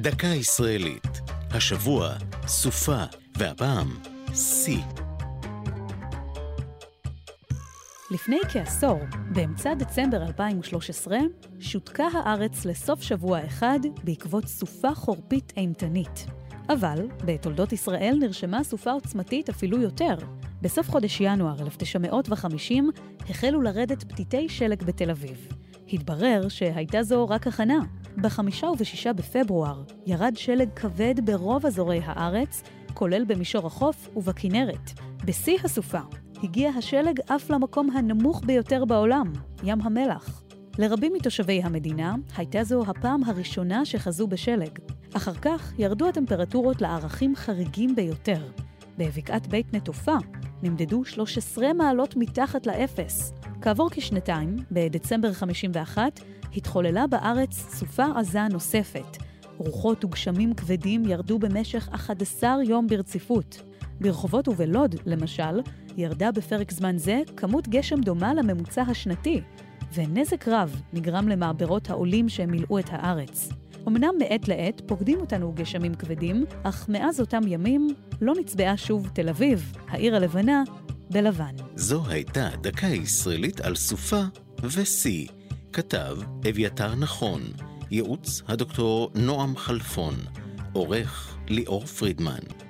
דקה ישראלית. השבוע, סופה, והפעם, שיא. לפני כעשור, באמצע דצמבר 2013, שותקה הארץ לסוף שבוע אחד בעקבות סופה חורפית אימתנית. אבל בתולדות ישראל נרשמה סופה עוצמתית אפילו יותר. בסוף חודש ינואר 1950 החלו לרדת פתיתי שלג בתל אביב. התברר שהייתה זו רק הכנה. בחמישה ובשישה בפברואר ירד שלג כבד ברוב אזורי הארץ, כולל במישור החוף ובכנרת. בשיא הסופה הגיע השלג אף למקום הנמוך ביותר בעולם, ים המלח. לרבים מתושבי המדינה הייתה זו הפעם הראשונה שחזו בשלג. אחר כך ירדו הטמפרטורות לערכים חריגים ביותר. בבקעת בית נטופה נמדדו 13 מעלות מתחת לאפס. כעבור כשנתיים, בדצמבר 51, התחוללה בארץ סופה עזה נוספת. רוחות וגשמים כבדים ירדו במשך 11 יום ברציפות. ברחובות ובלוד, למשל, ירדה בפרק זמן זה כמות גשם דומה לממוצע השנתי, ונזק רב נגרם למעברות העולים שמילאו את הארץ. אמנם מעת לעת פוקדים אותנו גשמים כבדים, אך מאז אותם ימים לא נצבעה שוב תל אביב, העיר הלבנה, בלבן. זו הייתה דקה ישראלית על סופה ושיא. כתב אביתר נכון, ייעוץ הדוקטור נועם חלפון, עורך ליאור פרידמן.